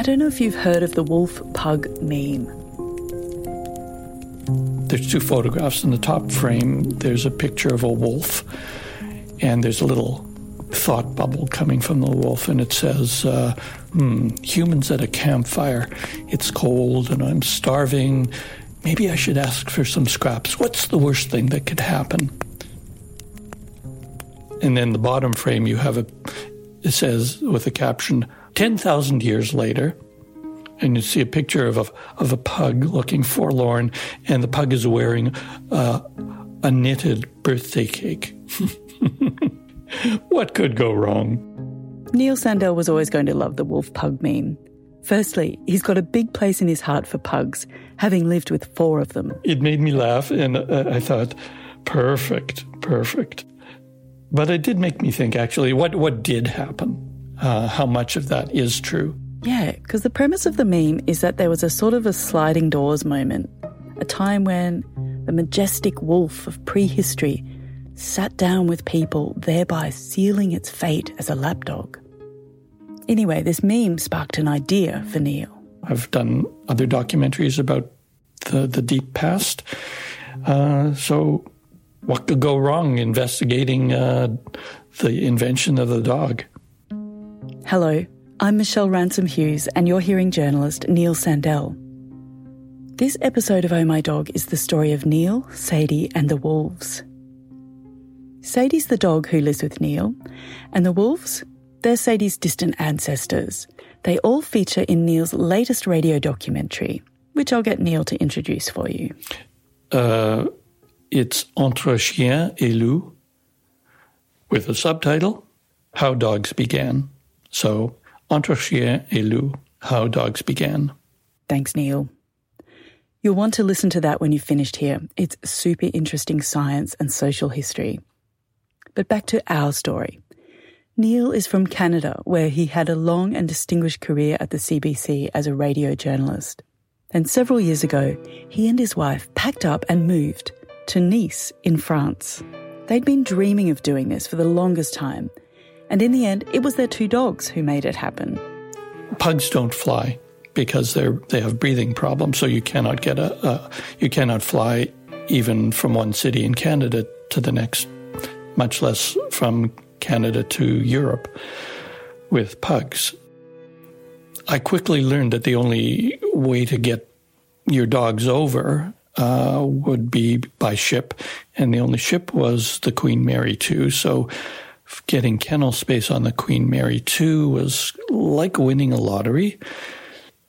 I don't know if you've heard of the wolf pug meme. There's two photographs in the top frame. There's a picture of a wolf, and there's a little thought bubble coming from the wolf, and it says, uh, hmm, Humans at a campfire. It's cold, and I'm starving. Maybe I should ask for some scraps. What's the worst thing that could happen? And then the bottom frame, you have a, it says with a caption, 10,000 years later, and you see a picture of a, of a pug looking forlorn, and the pug is wearing uh, a knitted birthday cake. what could go wrong? Neil Sandell was always going to love the wolf pug meme. Firstly, he's got a big place in his heart for pugs, having lived with four of them. It made me laugh, and uh, I thought, perfect, perfect. But it did make me think, actually, what, what did happen? Uh, how much of that is true? Yeah, because the premise of the meme is that there was a sort of a sliding doors moment, a time when the majestic wolf of prehistory sat down with people, thereby sealing its fate as a lapdog. Anyway, this meme sparked an idea for Neil. I've done other documentaries about the, the deep past. Uh, so, what could go wrong investigating uh, the invention of the dog? Hello, I'm Michelle Ransom Hughes, and you're hearing journalist Neil Sandell. This episode of Oh My Dog is the story of Neil, Sadie, and the wolves. Sadie's the dog who lives with Neil, and the wolves, they're Sadie's distant ancestors. They all feature in Neil's latest radio documentary, which I'll get Neil to introduce for you. Uh, it's Entre Chien et Loup, with a subtitle How Dogs Began. So, Entre Chien et Loup, How Dogs Began. Thanks, Neil. You'll want to listen to that when you've finished here. It's super interesting science and social history. But back to our story. Neil is from Canada, where he had a long and distinguished career at the CBC as a radio journalist. And several years ago, he and his wife packed up and moved to Nice in France. They'd been dreaming of doing this for the longest time, and in the end, it was their two dogs who made it happen. Pugs don't fly because they're they have breathing problems, so you cannot get a, a you cannot fly even from one city in Canada to the next, much less from Canada to Europe with pugs. I quickly learned that the only way to get your dogs over uh, would be by ship, and the only ship was the Queen Mary 2. So getting kennel space on the Queen Mary 2 was like winning a lottery.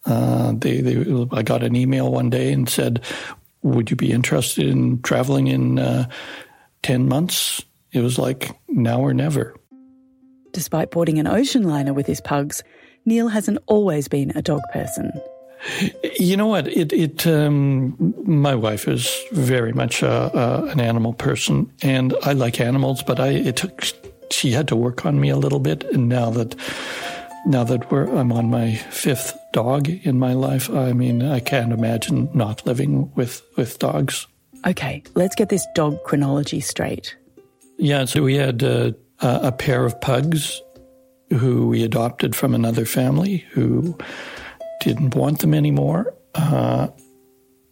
Uh, they, they, I got an email one day and said, Would you be interested in traveling in uh, 10 months? It was like now or never. Despite boarding an ocean liner with his pugs, Neil hasn't always been a dog person. You know what? It it um, my wife is very much a, a, an animal person, and I like animals, but I it took she had to work on me a little bit, and now that now that we're I'm on my fifth dog in my life, I mean I can't imagine not living with with dogs. Okay, let's get this dog chronology straight. Yeah, so we had uh, a pair of pugs who we adopted from another family who didn't want them anymore. Uh,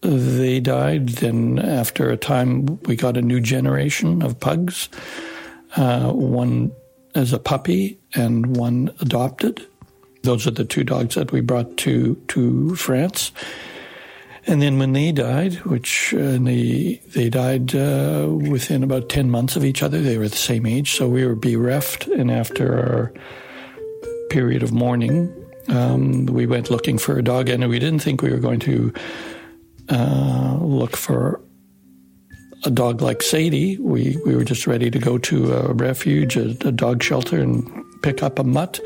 they died. Then, after a time, we got a new generation of pugs. Uh, one as a puppy and one adopted. Those are the two dogs that we brought to to France. And then when they died, which uh, they they died uh, within about ten months of each other, they were the same age, so we were bereft. And after our period of mourning, um, we went looking for a dog, and we didn't think we were going to uh, look for a dog like Sadie. We we were just ready to go to a refuge, a, a dog shelter, and pick up a mutt,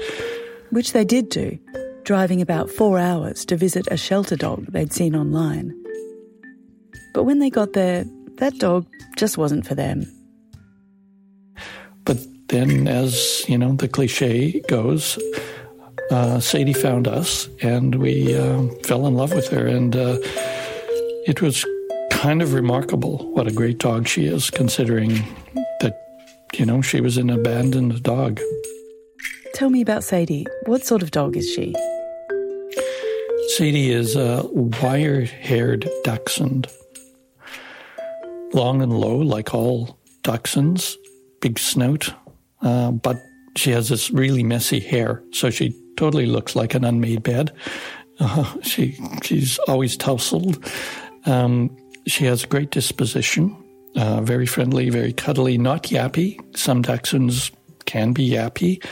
which they did do driving about four hours to visit a shelter dog they'd seen online. But when they got there, that dog just wasn't for them. But then, as you know, the cliche goes, uh, Sadie found us, and we uh, fell in love with her, and uh, it was kind of remarkable what a great dog she is, considering that you know she was an abandoned dog. Tell me about Sadie. What sort of dog is she? Sadie is a wire haired dachshund. Long and low, like all dachshunds, big snout, uh, but she has this really messy hair, so she totally looks like an unmade bed. Uh, she she's always tousled. Um, she has a great disposition, uh, very friendly, very cuddly, not yappy. Some dachshunds can be yappy.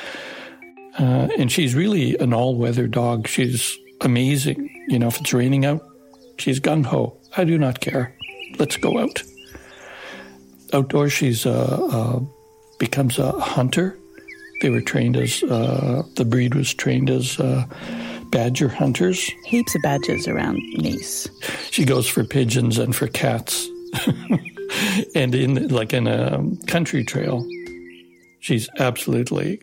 Uh, and she's really an all weather dog. She's amazing. You know, if it's raining out, she's gung ho. I do not care. Let's go out. Outdoors, she's uh, uh, becomes a hunter. They were trained as uh, the breed was trained as badger hunters. Heaps of badgers around Nice. She goes for pigeons and for cats. and in like in a country trail, she's absolutely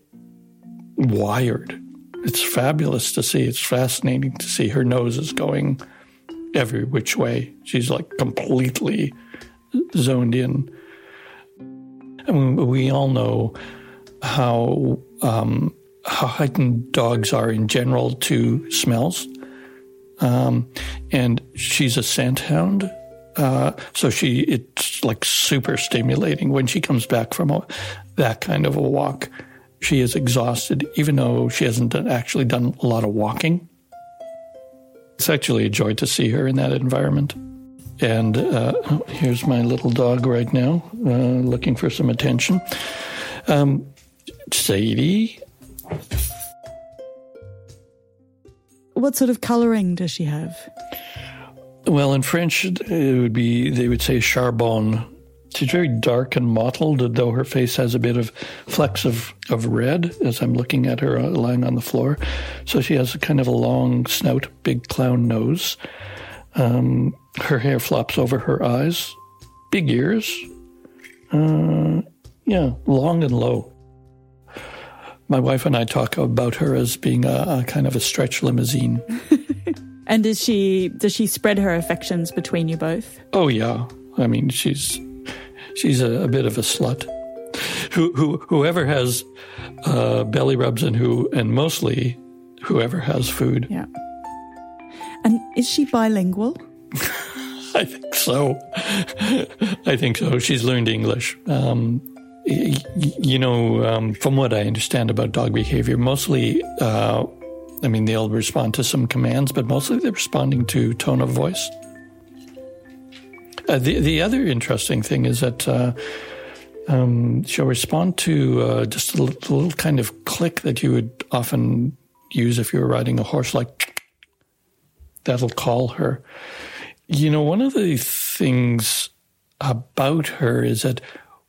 wired. It's fabulous to see. It's fascinating to see. Her nose is going every which way. She's like completely zoned in. I mean, we all know how um, how heightened dogs are in general to smells. Um, and she's a scent hound. Uh, so she, it's like super stimulating when she comes back from a, that kind of a walk. She is exhausted, even though she hasn't done, actually done a lot of walking. It's actually a joy to see her in that environment. And uh, here's my little dog right now, uh, looking for some attention. Um, Sadie. What sort of colouring does she have? Well, in French, it would be, they would say charbon. She's very dark and mottled, though her face has a bit of flecks of, of red as I'm looking at her uh, lying on the floor. So she has a kind of a long snout, big clown nose. Um, her hair flops over her eyes, big ears. Uh, yeah, long and low. My wife and I talk about her as being a, a kind of a stretch limousine. and does she does she spread her affections between you both? Oh yeah, I mean she's she's a, a bit of a slut. Who, who whoever has uh, belly rubs and who and mostly whoever has food. Yeah. And is she bilingual? I think so. I think so. She's learned English. Um, you know, um, from what I understand about dog behavior, mostly, uh, I mean, they'll respond to some commands, but mostly they're responding to tone of voice. Uh, the the other interesting thing is that uh, um, she'll respond to uh, just a little, a little, kind of click that you would often use if you were riding a horse, like that'll call her. You know, one of the things about her is that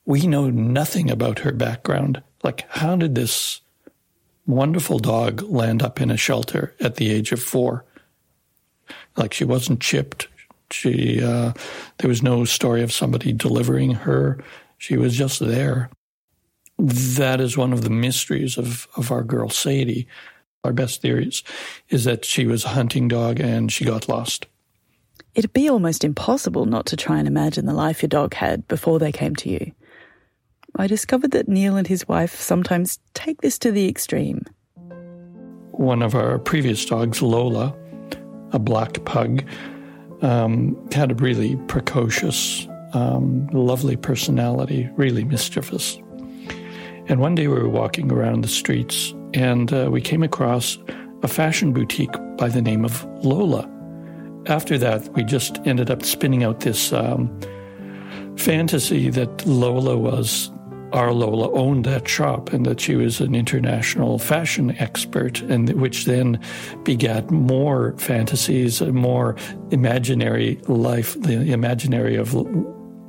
we know nothing about her background. Like, how did this wonderful dog land up in a shelter at the age of four? Like, she wasn't chipped. She, uh, there was no story of somebody delivering her. She was just there. That is one of the mysteries of, of our girl Sadie. Our best theories is that she was a hunting dog and she got lost. It'd be almost impossible not to try and imagine the life your dog had before they came to you. I discovered that Neil and his wife sometimes take this to the extreme. One of our previous dogs, Lola, a black pug, um, had a really precocious, um, lovely personality, really mischievous. And one day we were walking around the streets and uh, we came across a fashion boutique by the name of Lola. After that, we just ended up spinning out this um, fantasy that Lola was our Lola owned that shop and that she was an international fashion expert, and which then begat more fantasies, more imaginary life. The imaginary of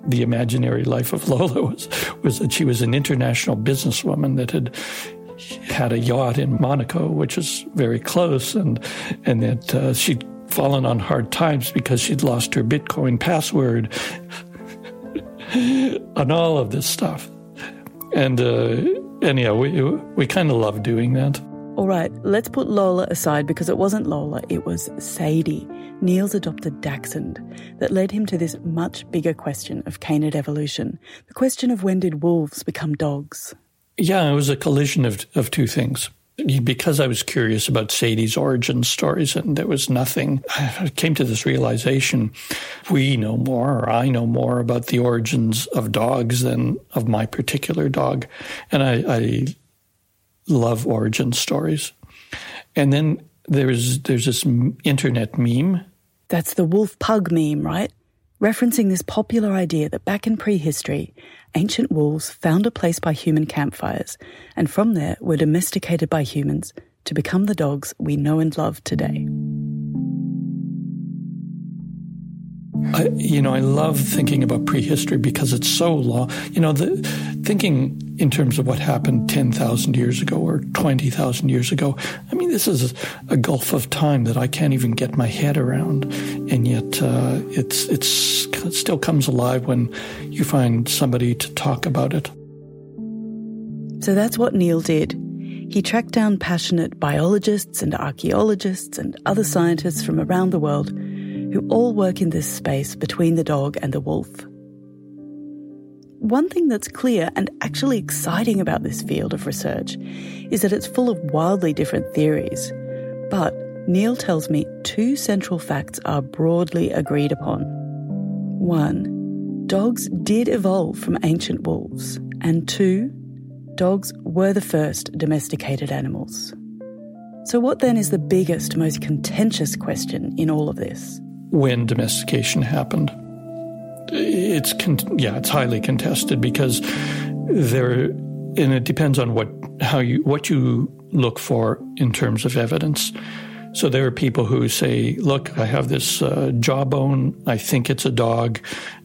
the imaginary life of Lola was was that she was an international businesswoman that had had a yacht in Monaco, which is very close, and and that uh, she'd fallen on hard times because she'd lost her Bitcoin password, and all of this stuff. And uh, anyhow, we we kind of love doing that. All right, let's put Lola aside because it wasn't Lola, it was Sadie, Neil's adopted dachshund, that led him to this much bigger question of canid evolution the question of when did wolves become dogs? Yeah, it was a collision of, of two things. Because I was curious about Sadie's origin stories and there was nothing, I came to this realization we know more, or I know more about the origins of dogs than of my particular dog. And I, I love origin stories. And then there's, there's this internet meme. That's the wolf pug meme, right? Referencing this popular idea that back in prehistory, ancient wolves found a place by human campfires, and from there were domesticated by humans to become the dogs we know and love today. I, you know, I love thinking about prehistory because it's so long. You know, the, thinking in terms of what happened 10,000 years ago or 20,000 years ago, I mean, this is a gulf of time that I can't even get my head around. And yet uh, it's, it's, it still comes alive when you find somebody to talk about it. So that's what Neil did. He tracked down passionate biologists and archaeologists and other scientists from around the world who all work in this space between the dog and the wolf. One thing that's clear and actually exciting about this field of research is that it's full of wildly different theories. But Neil tells me two central facts are broadly agreed upon. One, dogs did evolve from ancient wolves. And two, dogs were the first domesticated animals. So, what then is the biggest, most contentious question in all of this? When domestication happened. It's con- yeah, it's highly contested because there, and it depends on what how you what you look for in terms of evidence. So there are people who say, "Look, I have this uh, jawbone. I think it's a dog."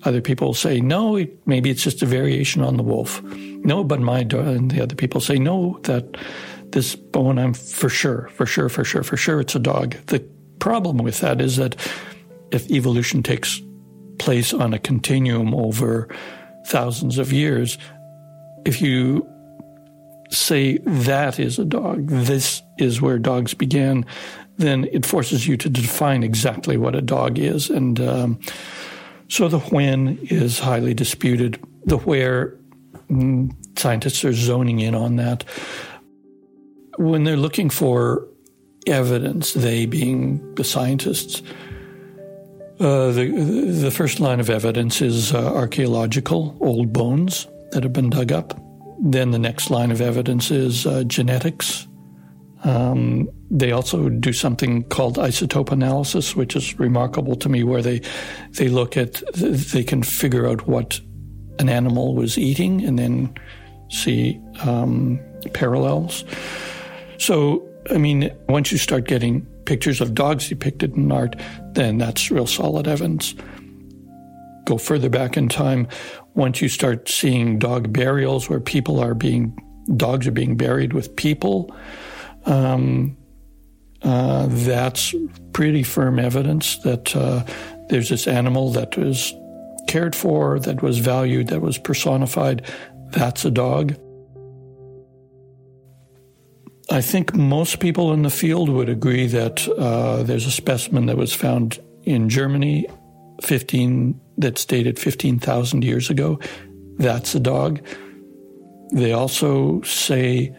Other people say, "No, it, maybe it's just a variation on the wolf." No, but my dog. And the other people say, "No, that this bone, I'm for sure, for sure, for sure, for sure, it's a dog." The problem with that is that if evolution takes place on a continuum over thousands of years, if you say that is a dog, this is where dogs began, then it forces you to define exactly what a dog is. And um, so the when is highly disputed. The where, mm, scientists are zoning in on that. When they're looking for evidence, they being the scientists, uh, the the first line of evidence is uh, archaeological old bones that have been dug up. Then the next line of evidence is uh, genetics. Um, they also do something called isotope analysis, which is remarkable to me, where they they look at they can figure out what an animal was eating and then see um, parallels. So, I mean, once you start getting pictures of dogs depicted in art, then that's real solid evidence. Go further back in time, once you start seeing dog burials where people are being, dogs are being buried with people, um, uh, that's pretty firm evidence that uh, there's this animal that was cared for, that was valued, that was personified. That's a dog. I think most people in the field would agree that uh, there's a specimen that was found in Germany, 15 that's dated 15,000 years ago. That's a dog. They also say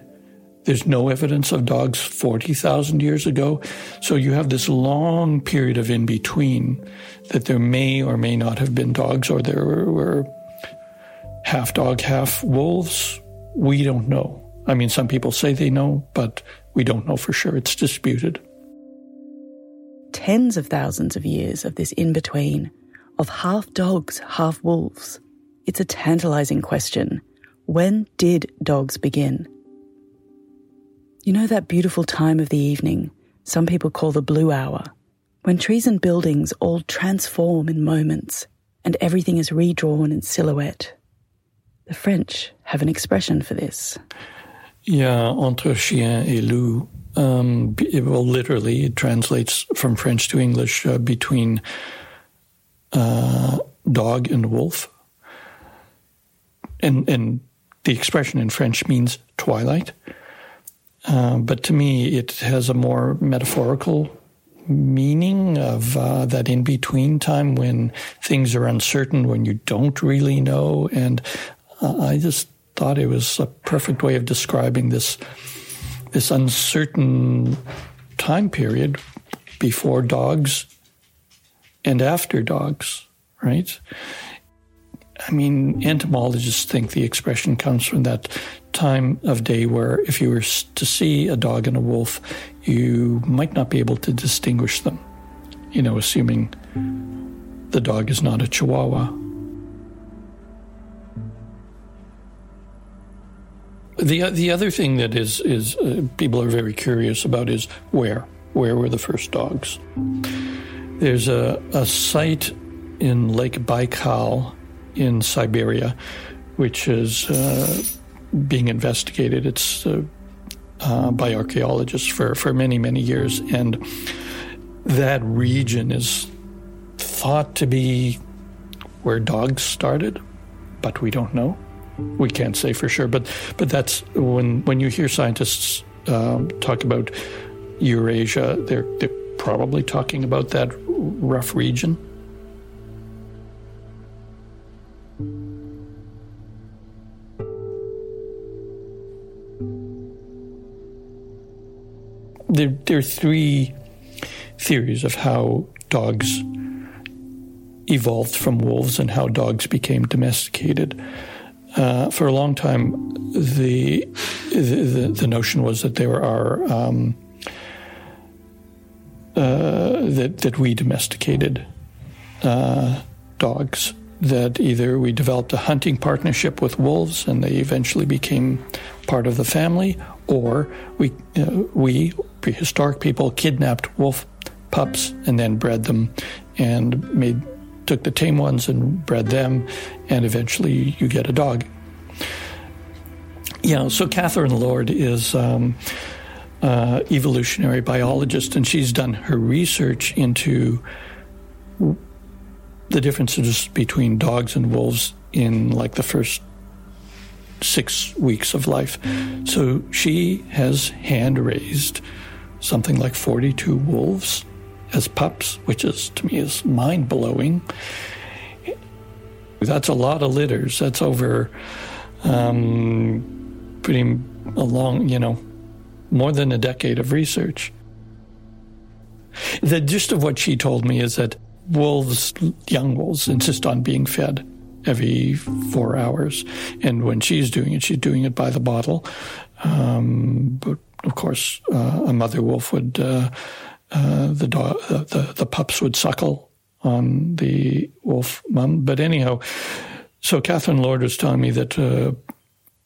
there's no evidence of dogs 40,000 years ago. So you have this long period of in between that there may or may not have been dogs or there were half dog, half wolves. We don't know. I mean, some people say they know, but we don't know for sure. It's disputed. Tens of thousands of years of this in between, of half dogs, half wolves. It's a tantalizing question. When did dogs begin? You know that beautiful time of the evening, some people call the blue hour, when trees and buildings all transform in moments and everything is redrawn in silhouette. The French have an expression for this. Yeah, entre chien et loup. Um, well, literally, it translates from French to English uh, between uh, dog and wolf. And, and the expression in French means twilight. Uh, but to me, it has a more metaphorical meaning of uh, that in between time when things are uncertain, when you don't really know. And uh, I just thought it was a perfect way of describing this this uncertain time period before dogs and after dogs, right? I mean, etymologists think the expression comes from that time of day where if you were to see a dog and a wolf, you might not be able to distinguish them, you know, assuming the dog is not a chihuahua. The, the other thing that is, is uh, people are very curious about is where. Where were the first dogs? There's a, a site in Lake Baikal in Siberia, which is uh, being investigated. It's uh, uh, by archaeologists for, for many, many years. And that region is thought to be where dogs started, but we don't know. We can't say for sure. But but that's when when you hear scientists um, talk about Eurasia, they're they're probably talking about that rough region. there, there are three theories of how dogs evolved from wolves and how dogs became domesticated. Uh, for a long time, the, the, the notion was that there are um, uh, that that we domesticated uh, dogs. That either we developed a hunting partnership with wolves and they eventually became part of the family, or we uh, we prehistoric people kidnapped wolf pups and then bred them and made took the tame ones and bred them and eventually you get a dog you know so Kathryn Lord is um, uh, evolutionary biologist and she's done her research into the differences between dogs and wolves in like the first six weeks of life. So she has hand raised something like 42 wolves as pups, which is to me is mind blowing. That's a lot of litters. That's over um, pretty a long, you know, more than a decade of research. The gist of what she told me is that wolves, young wolves, insist on being fed every four hours. And when she's doing it, she's doing it by the bottle. Um, but of course, uh, a mother wolf would, uh, uh, the, uh, the, the pups would suckle on the wolf mum. But anyhow, so Kathryn Lord was telling me that, uh,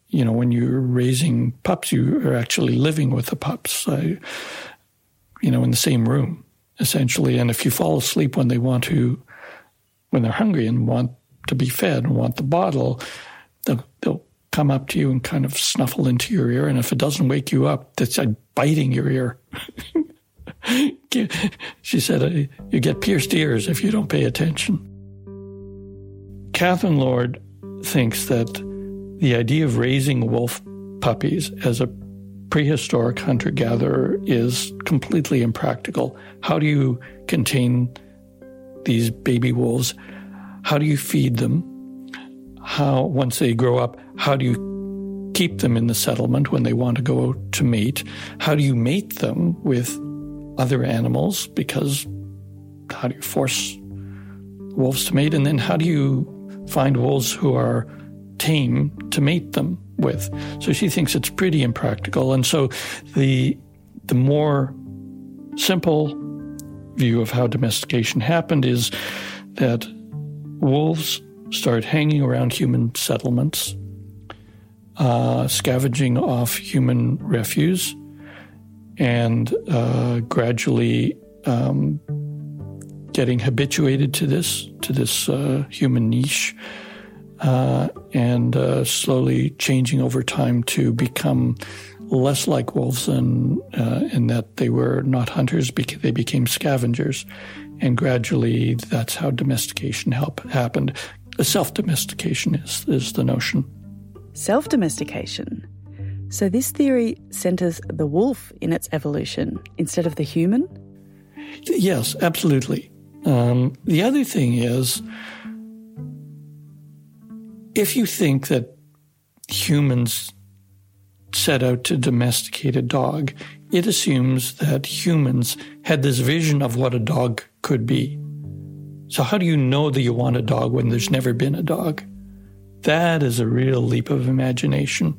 you know, when you're raising pups, you are actually living with the pups, you know, in the same room, essentially. And if you fall asleep when they want to, when they're hungry and want to be fed and want the bottle, they'll, they'll come up to you and kind of snuffle into your ear. And if it doesn't wake you up, it's like biting your ear. she said, uh, You get pierced ears if you don't pay attention. Kathryn Lord thinks that the idea of raising wolf puppies as a prehistoric hunter gatherer is completely impractical. How do you contain these baby wolves? How do you feed them? How, once they grow up, how do you keep them in the settlement when they want to go out to mate? How do you mate them with other animals? Because how do you force wolves to mate? And then how do you find wolves who are tame to mate them with? So she thinks it's pretty impractical. And so the, the more simple view of how domestication happened is that wolves start hanging around human settlements, uh, scavenging off human refuse, and uh, gradually um, getting habituated to this to this uh, human niche, uh, and uh, slowly changing over time to become less like wolves in, uh, in that they were not hunters, they became scavengers. And gradually, that's how domestication help, happened. Self domestication is, is the notion. Self domestication. So, this theory centers the wolf in its evolution instead of the human? Yes, absolutely. Um, the other thing is if you think that humans set out to domesticate a dog, it assumes that humans had this vision of what a dog could be. So, how do you know that you want a dog when there's never been a dog? That is a real leap of imagination.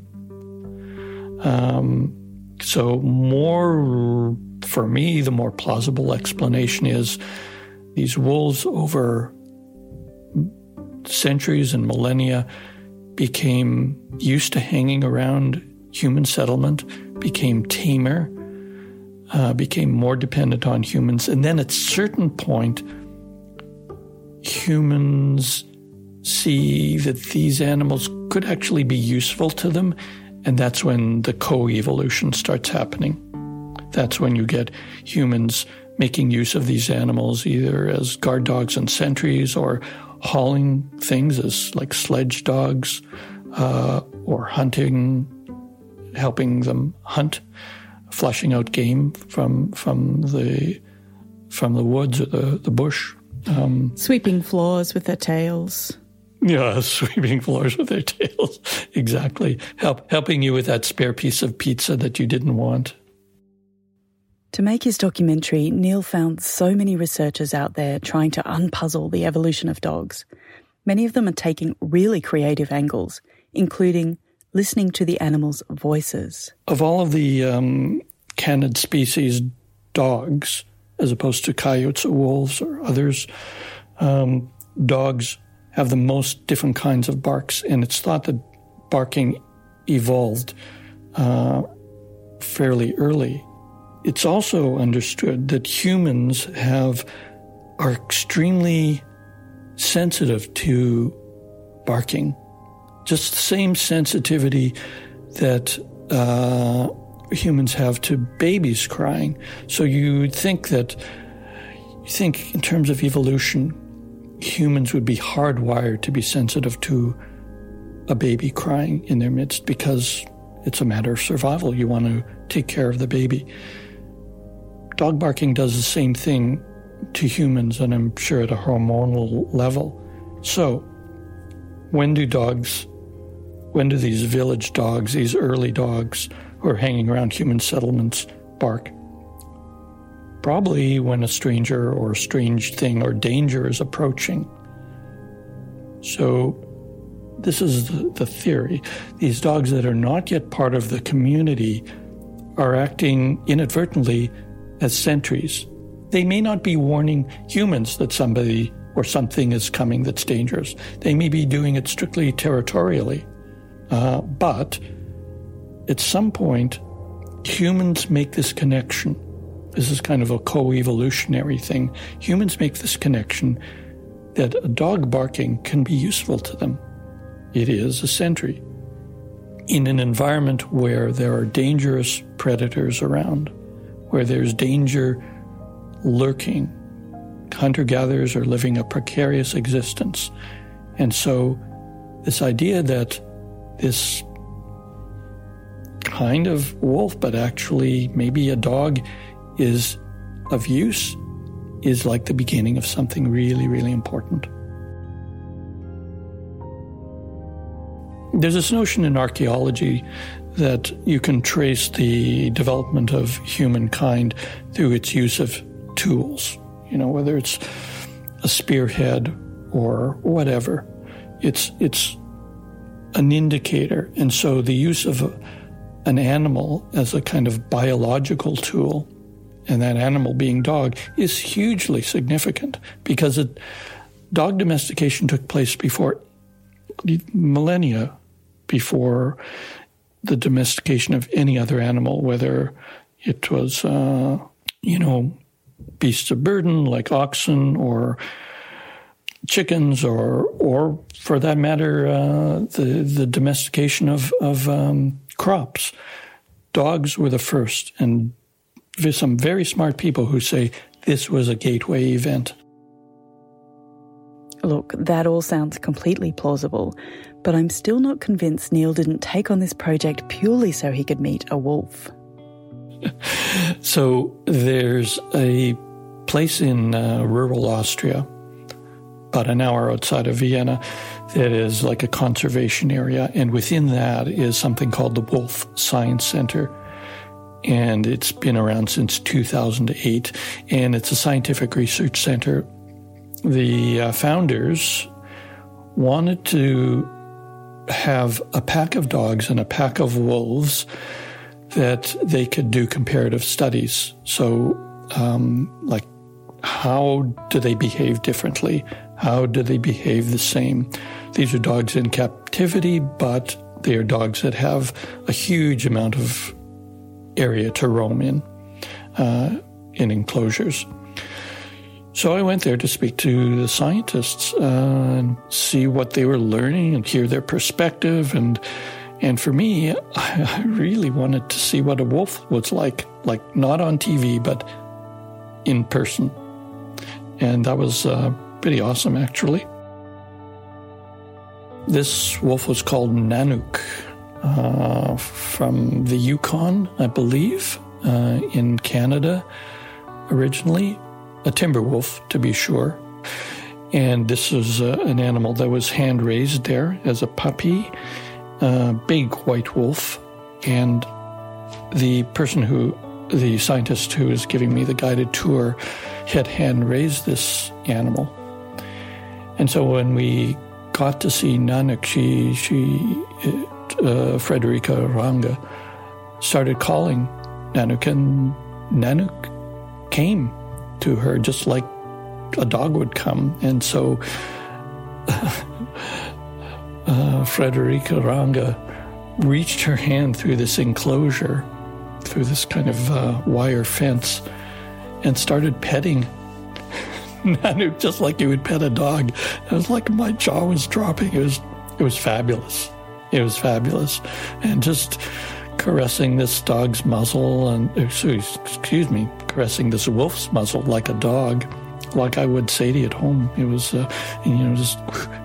Um, so, more for me, the more plausible explanation is these wolves over centuries and millennia became used to hanging around human settlement, became tamer, uh, became more dependent on humans. And then at a certain point, humans see that these animals could actually be useful to them. And that's when the co evolution starts happening. That's when you get humans making use of these animals either as guard dogs and sentries or hauling things as like sledge dogs uh, or hunting, helping them hunt, flushing out game from from the from the woods or the, the bush. Um, sweeping floors with their tails. Yeah, sweeping floors with their tails. exactly. Help, helping you with that spare piece of pizza that you didn't want. To make his documentary, Neil found so many researchers out there trying to unpuzzle the evolution of dogs. Many of them are taking really creative angles, including listening to the animals' voices. Of all of the um, canid species dogs, as opposed to coyotes or wolves or others, um, dogs have the most different kinds of barks, and it's thought that barking evolved uh, fairly early it's also understood that humans have are extremely sensitive to barking, just the same sensitivity that uh, humans have to babies crying. So you think that you think in terms of evolution, humans would be hardwired to be sensitive to a baby crying in their midst because it's a matter of survival. You want to take care of the baby. Dog barking does the same thing to humans, and I'm sure at a hormonal level. So, when do dogs, when do these village dogs, these early dogs who are hanging around human settlements, bark? Probably when a stranger or a strange thing or danger is approaching. So, this is the theory. These dogs that are not yet part of the community are acting inadvertently as sentries. They may not be warning humans that somebody or something is coming that's dangerous. They may be doing it strictly territorially. Uh, but at some point, humans make this connection. This is kind of a co evolutionary thing. Humans make this connection that a dog barking can be useful to them. It is a sentry in an environment where there are dangerous predators around where there's danger lurking. Hunter gatherers are living a precarious existence. And so, this idea that this kind of wolf, but actually maybe a dog, is of use is like the beginning of something really, really important. There's this notion in archaeology that you can trace the development of humankind through its use of tools, you know, whether it's a spearhead or whatever. It's, it's an indicator. And so the use of a, an animal as a kind of biological tool, and that animal being dog, is hugely significant because it, dog domestication took place before millennia before the domestication of any other animal, whether it was, uh, you know, beasts of burden like oxen or chickens, or, or for that matter, uh, the the domestication of of um, crops. Dogs were the first, and there's some very smart people who say this was a gateway event. Look, that all sounds completely plausible, but I'm still not convinced Neil didn't take on this project purely so he could meet a wolf. so there's a place in uh, rural Austria about an hour outside of Vienna that is like a conservation area. And within that is something called the Wolf Science Center. And it's been around since 2008. And it's a scientific research center. The uh, founders wanted to have a pack of dogs and a pack of wolves that they could do comparative studies. So, um, like, how do they behave differently? How do they behave the same? These are dogs in captivity, but they are dogs that have a huge amount of area to roam in, uh, in enclosures. So I went there to speak to the scientists uh, and see what they were learning and hear their perspective. And and for me, I really wanted to see what a wolf was like, like not on TV, but in person. And that was uh, pretty awesome, actually. This wolf was called Nanook uh, from the Yukon, I believe, uh, in Canada originally. A timber wolf, to be sure. And this was uh, an animal that was hand raised there as a puppy, a big white wolf. And the person who, the scientist who is giving me the guided tour, had hand raised this animal. And so when we got to see Nanook, she, she uh, Friederike Range, started calling Nanook, and Nanook came to her just like a dog would come. And so uh, Friederike Range reached her hand through this enclosure, through this kind of uh, wire fence, and started petting Nanook just like you would pet a dog. It was like my jaw was dropping. It was it was fabulous. It was fabulous, and just caressing this dog's muzzle and excuse, me, caressing this wolf's muzzle like a dog, like I would Sadie at home. It was uh, you know just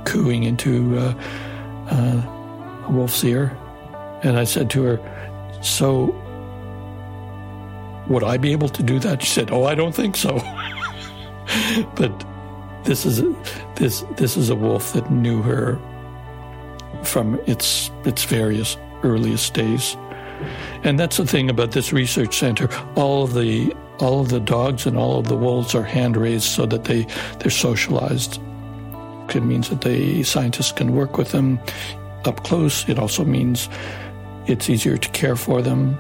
cooing into uh, uh, a wolf's ear, and I said to her, "So." Would I be able to do that? She said, "Oh, I don't think so." but this is this this is a wolf that knew her from its its various earliest days, and that's the thing about this research center. All of the all of the dogs and all of the wolves are hand raised so that they they're socialized. It means that the scientists can work with them up close. It also means it's easier to care for them.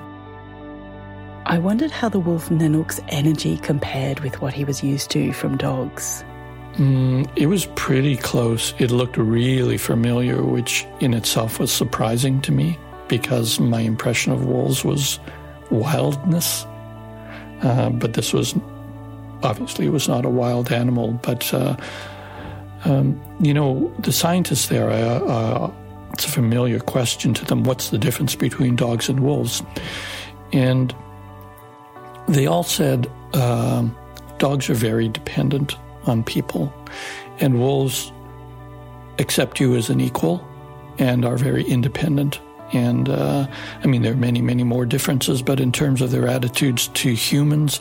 I wondered how the wolf Nanook's energy compared with what he was used to from dogs. Mm, it was pretty close. It looked really familiar, which in itself was surprising to me because my impression of wolves was wildness. Uh, but this was obviously it was not a wild animal. But uh, um, you know, the scientists there, uh, uh it's a familiar question to them: What's the difference between dogs and wolves? And they all said um, dogs are very dependent on people, and wolves accept you as an equal and are very independent. And uh, I mean, there are many, many more differences, but in terms of their attitudes to humans,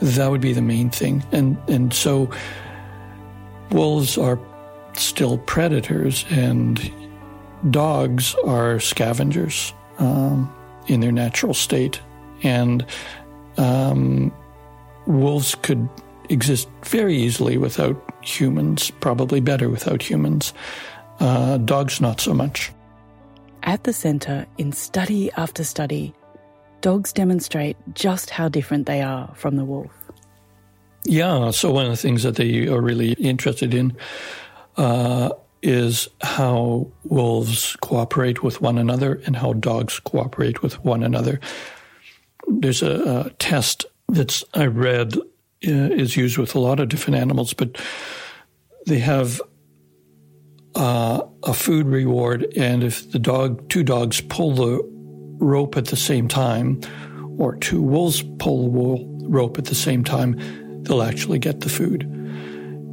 that would be the main thing. And and so, wolves are still predators, and dogs are scavengers um, in their natural state. And um, wolves could exist very easily without humans, probably better without humans. Uh, dogs, not so much. At the centre, in study after study, dogs demonstrate just how different they are from the wolf. Yeah, so one of the things that they are really interested in uh, is how wolves cooperate with one another and how dogs cooperate with one another there's a, a test that's I read is used with a lot of different animals, but they have uh, a food reward, and if the dog, two dogs pull the rope at the same time, or two wolves pull the wool, rope at the same time, they'll actually get the food.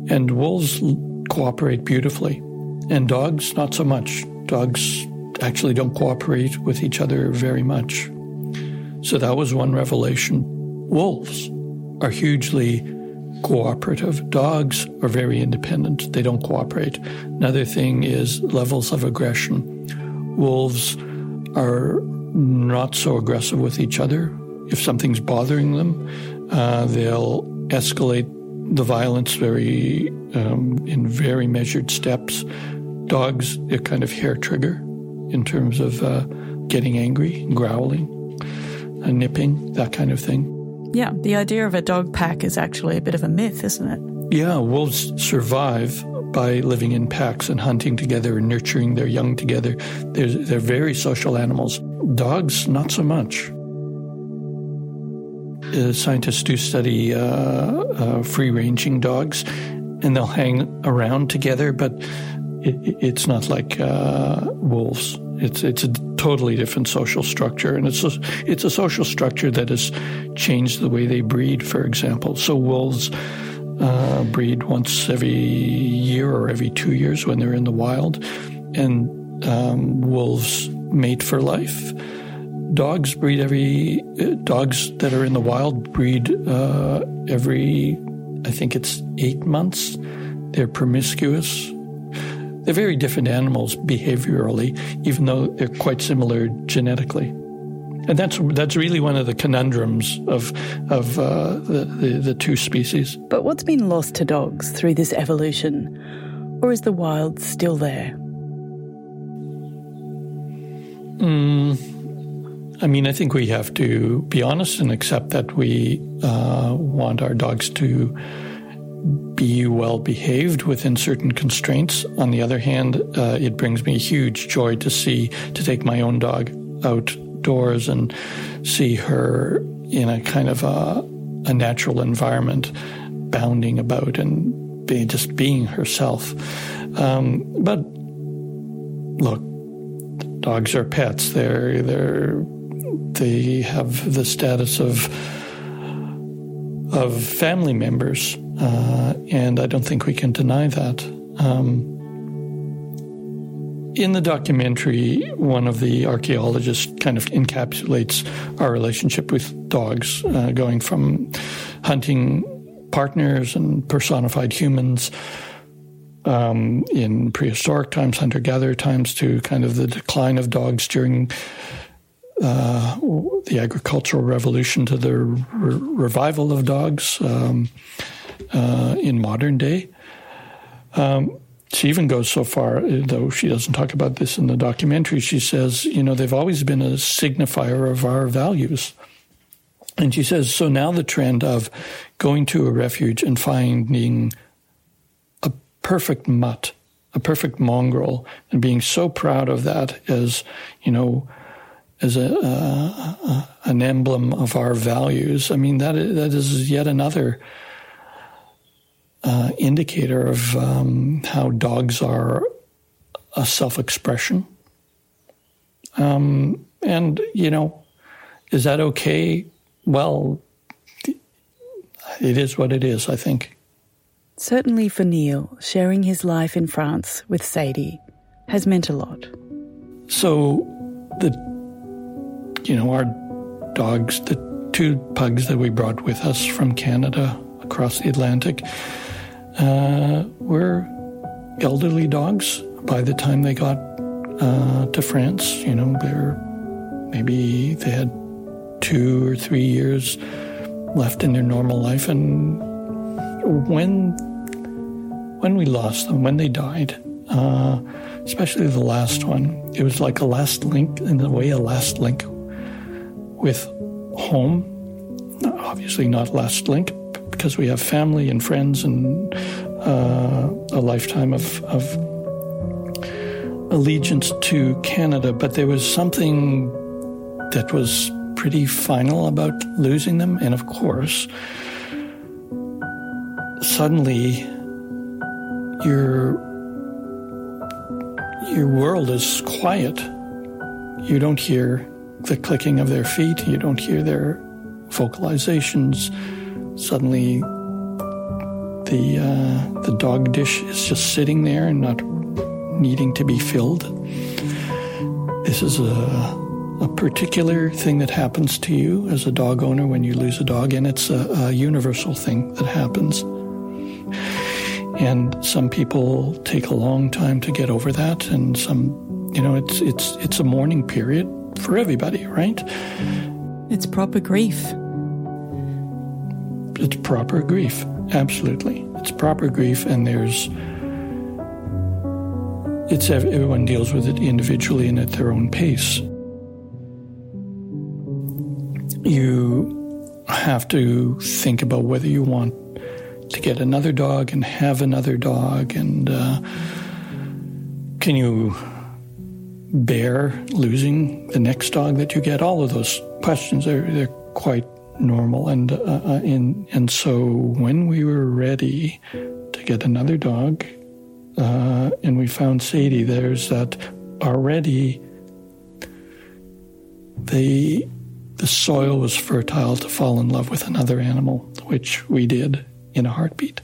And wolves cooperate beautifully, and dogs not so much. Dogs actually don't cooperate with each other very much. So that was one revelation. Wolves are hugely cooperative. Dogs are very independent, they don't cooperate. Another thing is levels of aggression. Wolves are not so aggressive with each other. If something's bothering them, uh, they'll escalate the violence very um, in very measured steps. Dogs, a kind of hair trigger in terms of uh, getting angry, growling, uh, nipping, that kind of thing. Yeah, the idea of a dog pack is actually a bit of a myth, isn't it? Yeah, wolves survive by living in packs and hunting together and nurturing their young together. They're, they're very social animals. Dogs, not so much. Uh, scientists do study uh, uh, free ranging dogs, and they'll hang around together, but it, it's not like uh, wolves. It's it's a totally different social structure, and it's a, it's a social structure that has changed the way they breed. For example, so wolves uh, breed once every year or every two years when they're in the wild, and um, wolves mate for life. Dogs breed every uh, dogs that are in the wild breed uh, every I think it's eight months. They're promiscuous. They're very different animals behaviorally, even though they're quite similar genetically. And that's that's really one of the conundrums of of uh, the, the, the two species. But what's been lost to dogs through this evolution, or is the wild still there? Mm, I mean, I think we have to be honest and accept that we uh, want our dogs to be well behaved within certain constraints. On the other hand, uh, it brings me huge joy to see, to take my own dog outdoors and see her in a kind of a, a natural environment, bounding about and be, just being herself. Um, but look, dogs are pets. They're they're they have the status of of family members. Uh, and I don't think we can deny that. Um, in the documentary, one of the archaeologists kind of encapsulates our relationship with dogs, uh, going from hunting partners and personified humans um, in prehistoric times, hunter gatherer times, to kind of the decline of dogs during uh, the agricultural revolution to the re- revival of dogs um, uh, in modern day. Um, she even goes so far, though she doesn't talk about this in the documentary, she says, you know, they've always been a signifier of our values. And she says, so now the trend of going to a refuge and finding a perfect mutt, a perfect mongrel, and being so proud of that as, you know, as a, uh, an emblem of our values. I mean, that is, that is yet another uh, indicator of um, how dogs are a self expression. Um, and, you know, is that okay? Well, it is what it is, I think. Certainly for Neil, sharing his life in France with Sadie has meant a lot. So the you know, our dogs, the two pugs that we brought with us from Canada across the Atlantic, uh, were elderly dogs by the time they got uh, to France. You know, they're maybe they had two or three years left in their normal life, and when when we lost them, when they died, uh, especially the last one, it was like a last link in the way a last link with home. Obviously, not last link because we have family and friends and uh, a lifetime of, of allegiance to Canada. But there was something that was pretty final about losing them. And of course, suddenly your your world is quiet. You don't hear the clicking of their feet, you don't hear their vocalizations. Suddenly, the uh, the dog dish is just sitting there and not needing to be filled. This is a a particular thing that happens to you as a dog owner when you lose a dog, and it's a, a universal thing that happens. and some people take a long time to get over that, and some, you know, it's it's it's a mourning period for everybody, right? It's proper grief. It's proper grief, absolutely. It's proper grief, and there's it's everyone deals with it individually and at their own pace. You have to think about whether you want to get another dog and have another dog, and uh, can you bear losing the next dog that you get? All of those questions are they're quite normal, and uh, uh in, and so when we were ready to get another dog, uh, and we found Sadie, there's that already the the soil was fertile to fall in love with another animal, which we did in a heartbeat.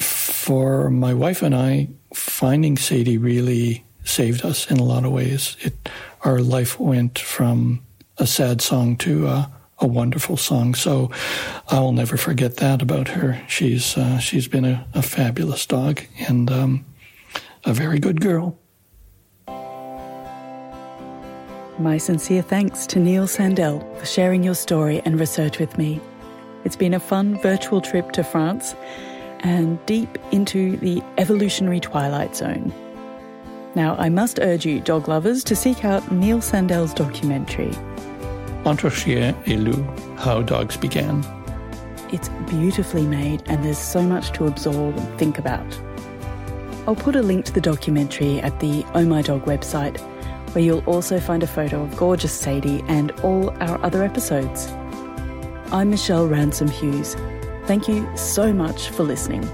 For my wife and I, finding Sadie really saved us in a lot of ways. It, our life went from a sad song to a, a wonderful song. So I will never forget that about her. She's uh, she's been a, a, fabulous dog and um, a very good girl. My sincere thanks to Neil Sandell for sharing your story and research with me. It's been a fun virtual trip to France and deep into the evolutionary twilight zone. Now, I must urge you, dog lovers, to seek out Neil Sandell's documentary. Entre Chien et Loup How Dogs Began. It's beautifully made and there's so much to absorb and think about. I'll put a link to the documentary at the Oh My Dog website where you'll also find a photo of gorgeous Sadie and all our other episodes. I'm Michelle Ransom Hughes. Thank you so much for listening.